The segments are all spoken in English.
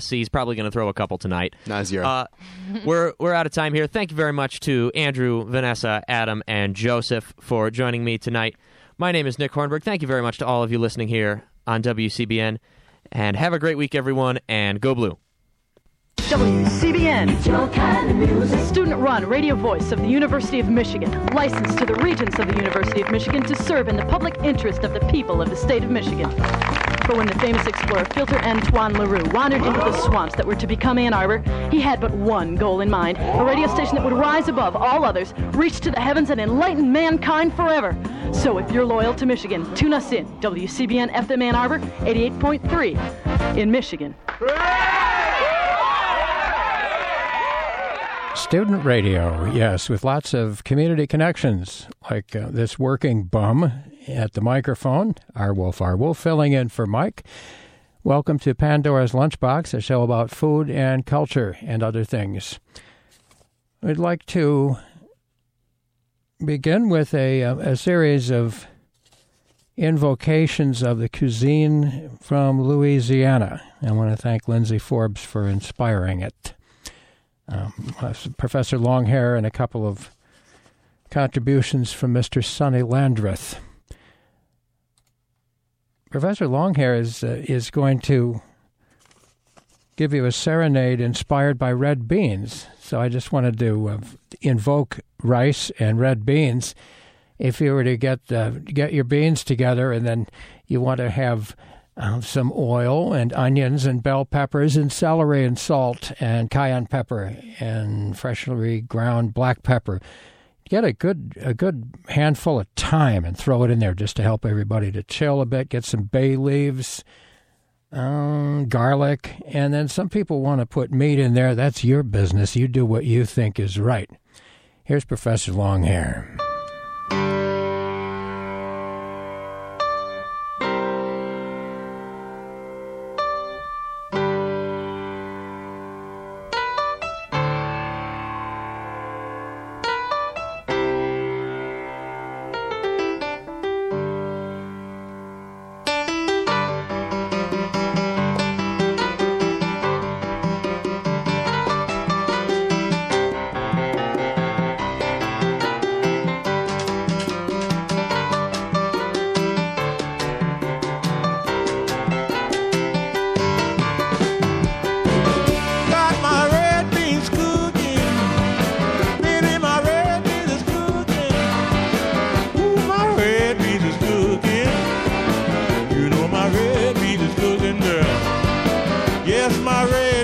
He's probably going to throw a couple tonight. Not zero. Uh, we're we're out of time here. Thank you very much to Andrew, Vanessa, Adam, and Joseph for joining me tonight. My name is Nick Hornberg. Thank you very much to all of you listening here on WCBN, and have a great week, everyone. And go blue. WCBN, kind of student-run radio voice of the University of Michigan, licensed to the Regents of the University of Michigan to serve in the public interest of the people of the state of Michigan. For when the famous explorer Filter Antoine LaRue wandered into the swamps that were to become Ann Arbor, he had but one goal in mind, a radio station that would rise above all others, reach to the heavens and enlighten mankind forever. So if you're loyal to Michigan, tune us in, WCBN FM Ann Arbor, 88.3 in Michigan. Student radio, yes, with lots of community connections, like uh, this working bum at the microphone, R. Wolf, R. Wolf, filling in for Mike. Welcome to Pandora's Lunchbox, a show about food and culture and other things. We'd like to begin with a, uh, a series of invocations of the cuisine from Louisiana. I want to thank Lindsay Forbes for inspiring it um, Professor Longhair and a couple of contributions from Mr. Sonny Landreth. Professor Longhair is uh, is going to give you a serenade inspired by red beans. So I just wanted to uh, invoke rice and red beans. If you were to get uh, get your beans together, and then you want to have uh, some oil and onions and bell peppers and celery and salt and cayenne pepper and freshly ground black pepper. Get a good a good handful of thyme and throw it in there just to help everybody to chill a bit. Get some bay leaves, um, garlic, and then some people want to put meat in there. That's your business. You do what you think is right. Here's Professor Longhair.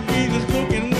My red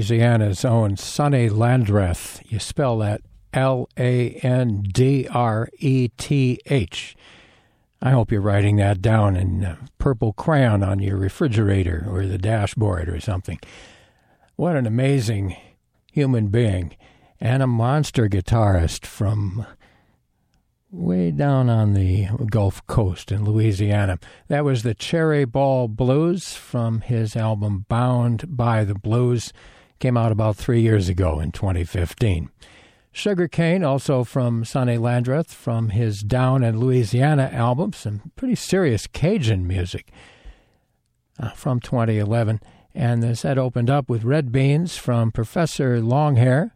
Louisiana's own Sonny Landreth. You spell that L A N D R E T H. I hope you're writing that down in uh, purple crayon on your refrigerator or the dashboard or something. What an amazing human being and a monster guitarist from way down on the Gulf Coast in Louisiana. That was the Cherry Ball Blues from his album Bound by the Blues. Came out about three years ago in 2015. Sugar Cane, also from Sonny Landreth, from his Down in Louisiana album, some pretty serious Cajun music uh, from 2011. And the set opened up with Red Beans from Professor Longhair,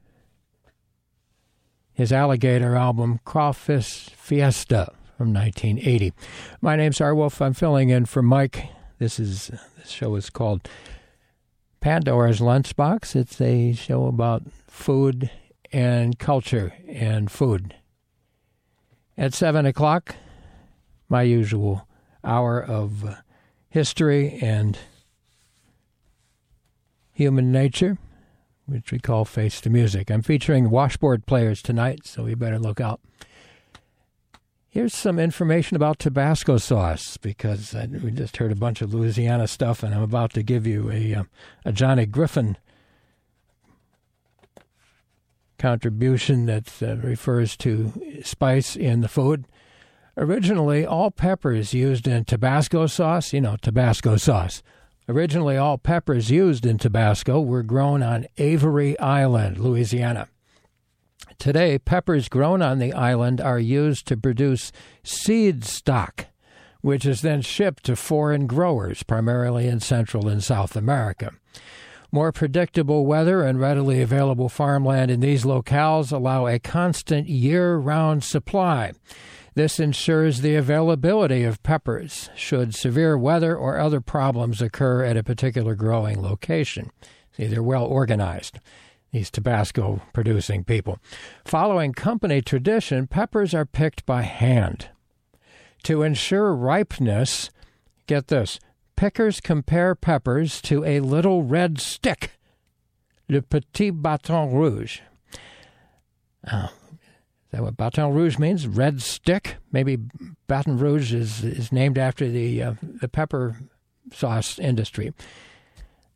his Alligator album Crawfish Fiesta from 1980. My name's R. Wolf. I'm filling in for Mike. This is this show is called Pandora's Lunchbox. It's a show about food and culture and food. At 7 o'clock, my usual hour of history and human nature, which we call Face the Music. I'm featuring washboard players tonight, so you better look out. Here's some information about Tabasco sauce because I, we just heard a bunch of Louisiana stuff, and I'm about to give you a, uh, a Johnny Griffin contribution that uh, refers to spice in the food. Originally, all peppers used in Tabasco sauce, you know, Tabasco sauce. Originally, all peppers used in Tabasco were grown on Avery Island, Louisiana. Today, peppers grown on the island are used to produce seed stock, which is then shipped to foreign growers, primarily in Central and South America. More predictable weather and readily available farmland in these locales allow a constant year round supply. This ensures the availability of peppers should severe weather or other problems occur at a particular growing location. See, they're well organized, these Tabasco producing people. Following company tradition, peppers are picked by hand. To ensure ripeness, get this pickers compare peppers to a little red stick, le petit bâton rouge. Oh, is that what Baton Rouge means? Red stick? Maybe Baton Rouge is, is named after the, uh, the pepper sauce industry.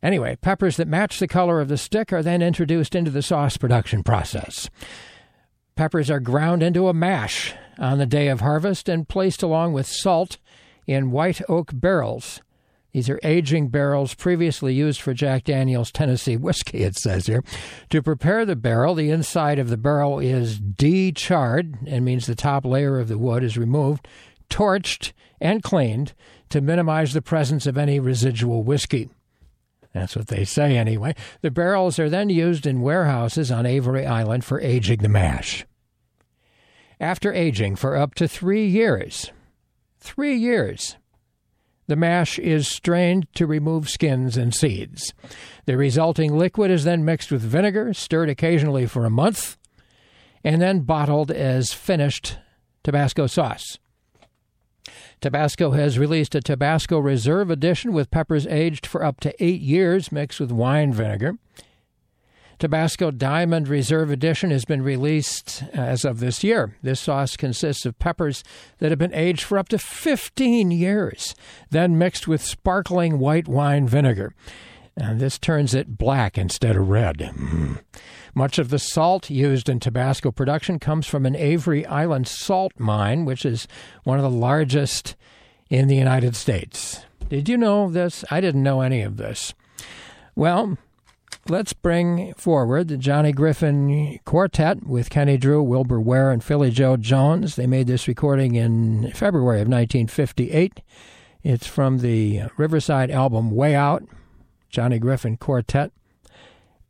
Anyway, peppers that match the color of the stick are then introduced into the sauce production process. Peppers are ground into a mash on the day of harvest and placed along with salt in white oak barrels. These are aging barrels previously used for Jack Daniels Tennessee whiskey, it says here. To prepare the barrel, the inside of the barrel is de-charred, and means the top layer of the wood is removed, torched, and cleaned to minimize the presence of any residual whiskey. That's what they say anyway. The barrels are then used in warehouses on Avery Island for aging the mash. After aging for up to three years, three years, the mash is strained to remove skins and seeds. The resulting liquid is then mixed with vinegar, stirred occasionally for a month, and then bottled as finished Tabasco sauce. Tabasco has released a Tabasco Reserve Edition with peppers aged for up to eight years mixed with wine vinegar. Tabasco Diamond Reserve Edition has been released as of this year. This sauce consists of peppers that have been aged for up to 15 years, then mixed with sparkling white wine vinegar. And this turns it black instead of red. Mm. Much of the salt used in Tabasco production comes from an Avery Island salt mine, which is one of the largest in the United States. Did you know this? I didn't know any of this. Well, let's bring forward the Johnny Griffin Quartet with Kenny Drew, Wilbur Ware, and Philly Joe Jones. They made this recording in February of 1958. It's from the Riverside album Way Out, Johnny Griffin Quartet.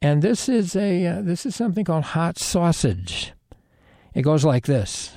And this is a uh, this is something called hot sausage. It goes like this.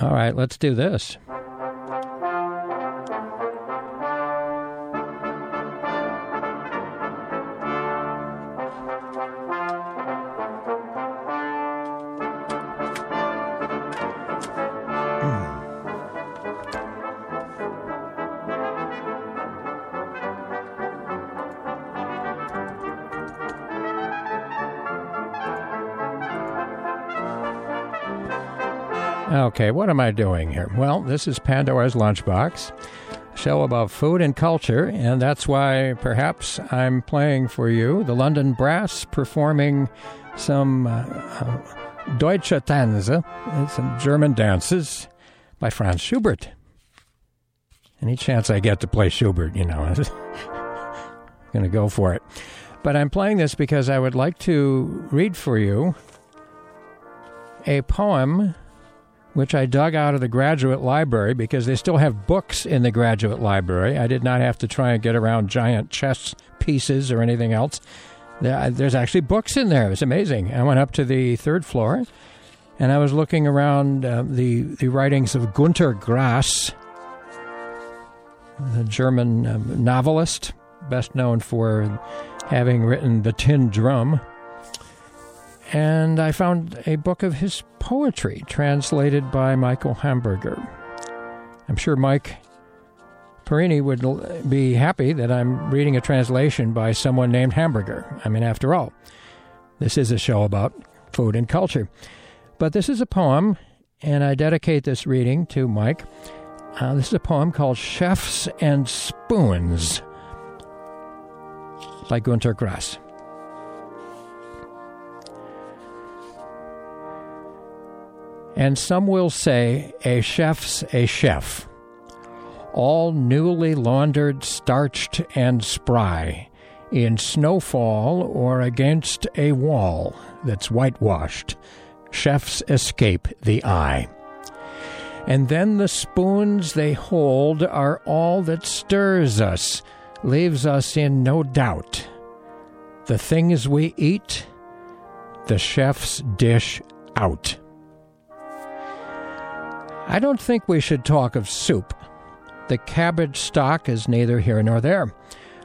All right, let's do this. Okay, what am I doing here? Well, this is Pandora's Lunchbox, a show about food and culture, and that's why perhaps I'm playing for you the London Brass performing some uh, uh, Deutsche Tänze, some German dances by Franz Schubert. Any chance I get to play Schubert, you know, I'm going to go for it. But I'm playing this because I would like to read for you a poem which I dug out of the graduate library because they still have books in the graduate library. I did not have to try and get around giant chess pieces or anything else. There's actually books in there. It's amazing. I went up to the third floor and I was looking around uh, the, the writings of Gunter Grass, the German um, novelist, best known for having written The Tin Drum and I found a book of his poetry translated by Michael Hamburger. I'm sure Mike Perini would be happy that I'm reading a translation by someone named Hamburger. I mean, after all, this is a show about food and culture. But this is a poem, and I dedicate this reading to Mike. Uh, this is a poem called Chefs and Spoons by Gunter Grass. And some will say, a chef's a chef. All newly laundered, starched, and spry, in snowfall or against a wall that's whitewashed. Chefs escape the eye. And then the spoons they hold are all that stirs us, leaves us in no doubt. The things we eat, the chef's dish out. I don't think we should talk of soup. The cabbage stock is neither here nor there,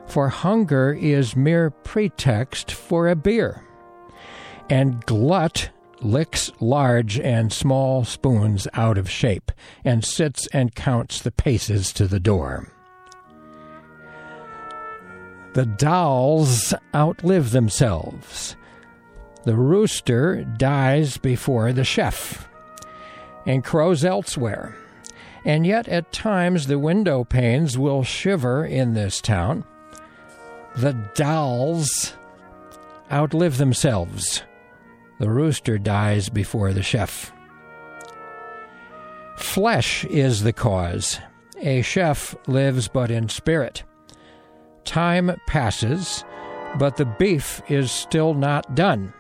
for hunger is mere pretext for a beer. And glut licks large and small spoons out of shape, and sits and counts the paces to the door. The dolls outlive themselves. The rooster dies before the chef and crows elsewhere. And yet, at times, the window panes will shiver in this town. The dolls outlive themselves. The rooster dies before the chef. Flesh is the cause. A chef lives but in spirit. Time passes, but the beef is still not done.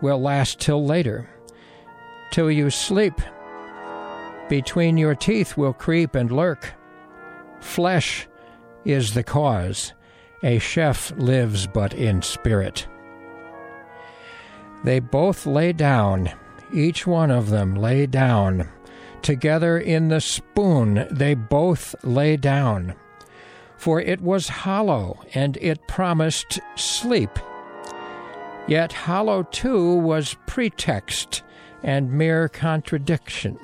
Will last till later till you sleep. Between your teeth will creep and lurk. Flesh is the cause. A chef lives but in spirit. They both lay down, each one of them lay down. Together in the spoon they both lay down. For it was hollow, and it promised sleep. Yet hollow too was pretext and mere contradiction.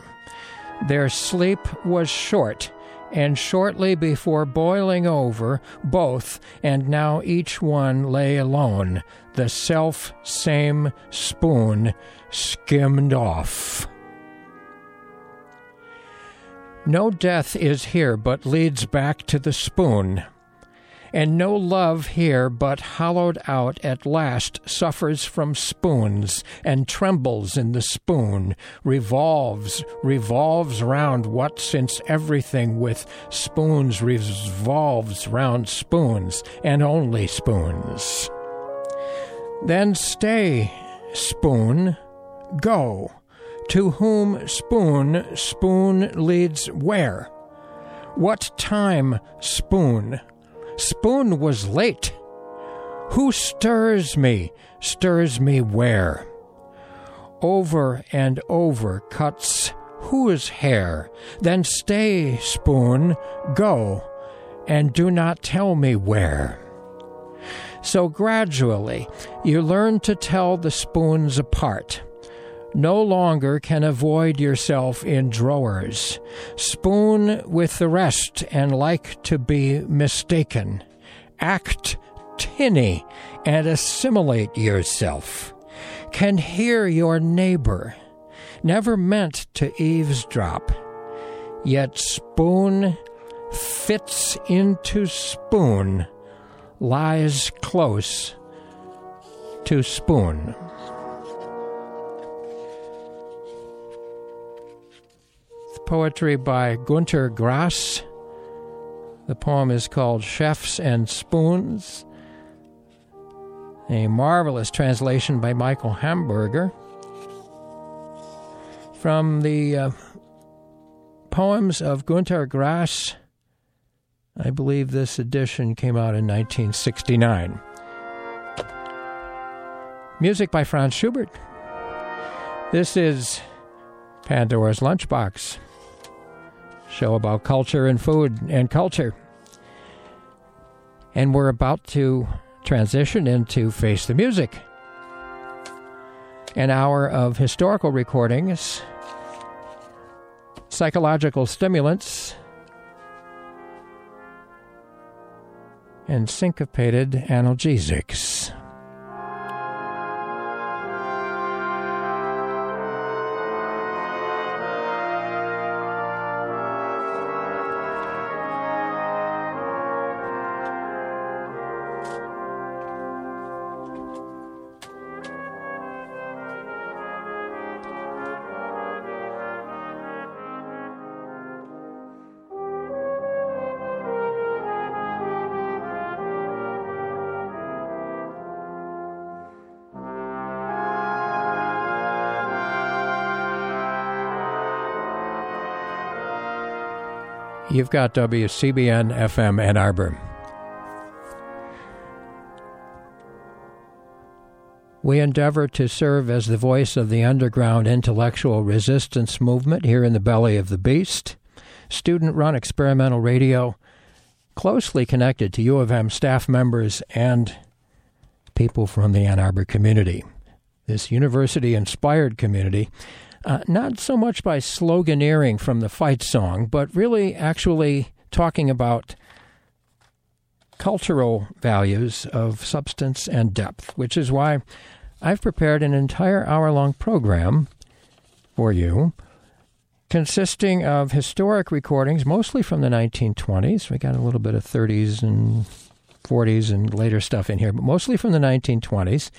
Their sleep was short, and shortly before boiling over, both, and now each one lay alone, the self same spoon skimmed off. No death is here but leads back to the spoon and no love here but hollowed out at last suffers from spoons and trembles in the spoon revolves revolves round what since everything with spoons revolves round spoons and only spoons. Then stay spoon go. To whom spoon spoon leads where? What time spoon Spoon was late. Who stirs me? Stirs me where? Over and over cuts whose hair? Then stay, spoon, go, and do not tell me where. So gradually, you learn to tell the spoons apart. No longer can avoid yourself in drawers. Spoon with the rest and like to be mistaken. Act tinny and assimilate yourself. Can hear your neighbor. Never meant to eavesdrop. Yet spoon fits into spoon lies close to spoon. Poetry by Gunter Grass. The poem is called Chefs and Spoons. A marvelous translation by Michael Hamburger. From the uh, poems of Gunter Grass, I believe this edition came out in 1969. Music by Franz Schubert. This is Pandora's Lunchbox, show about culture and food and culture. And we're about to transition into Face the Music, an hour of historical recordings, psychological stimulants, and syncopated analgesics. You've got WCBN FM Ann Arbor. We endeavor to serve as the voice of the underground intellectual resistance movement here in the belly of the beast. Student run experimental radio, closely connected to U of M staff members and people from the Ann Arbor community. This university inspired community uh, not so much by sloganeering from the fight song, but really actually talking about cultural values of substance and depth, which is why I've prepared an entire hour long program for you consisting of historic recordings, mostly from the 1920s. We got a little bit of 30s and 40s and later stuff in here, but mostly from the 1920s.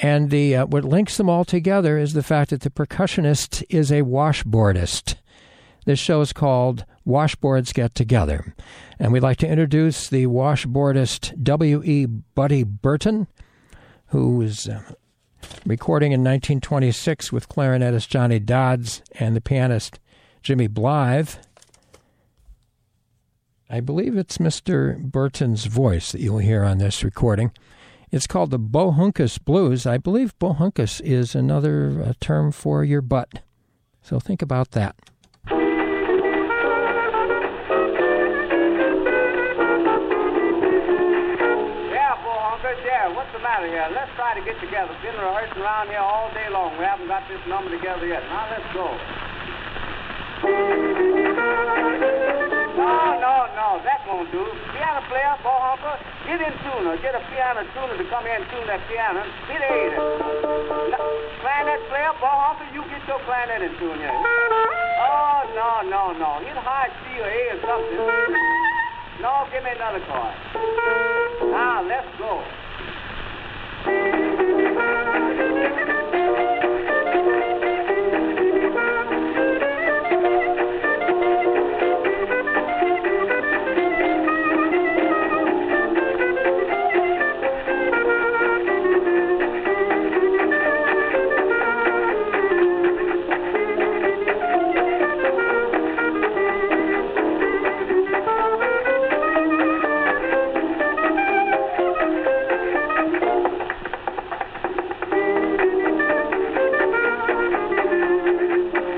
And the uh, what links them all together is the fact that the percussionist is a washboardist. This show is called Washboards Get Together. And we'd like to introduce the washboardist W.E. Buddy Burton, who was uh, recording in 1926 with clarinetist Johnny Dodds and the pianist Jimmy Blythe. I believe it's Mr. Burton's voice that you'll hear on this recording. It's called the Bohunkus Blues. I believe Bohunkus is another uh, term for your butt. So think about that. Yeah, Bohunkus, yeah. What's the matter here? Let's try to get together. Been rehearsing around here all day long. We haven't got this number together yet. Now let's go. No, no, no. That won't do. Piano player, Bohunker, get in tune or get a piano tuner to come here and tune that piano. Hit eight. No, clarinet player, Bohunker, you get your clarinet in tune here. Oh, no, no, no. Hit high C or A or something. No, give me another chord. Now, let's go.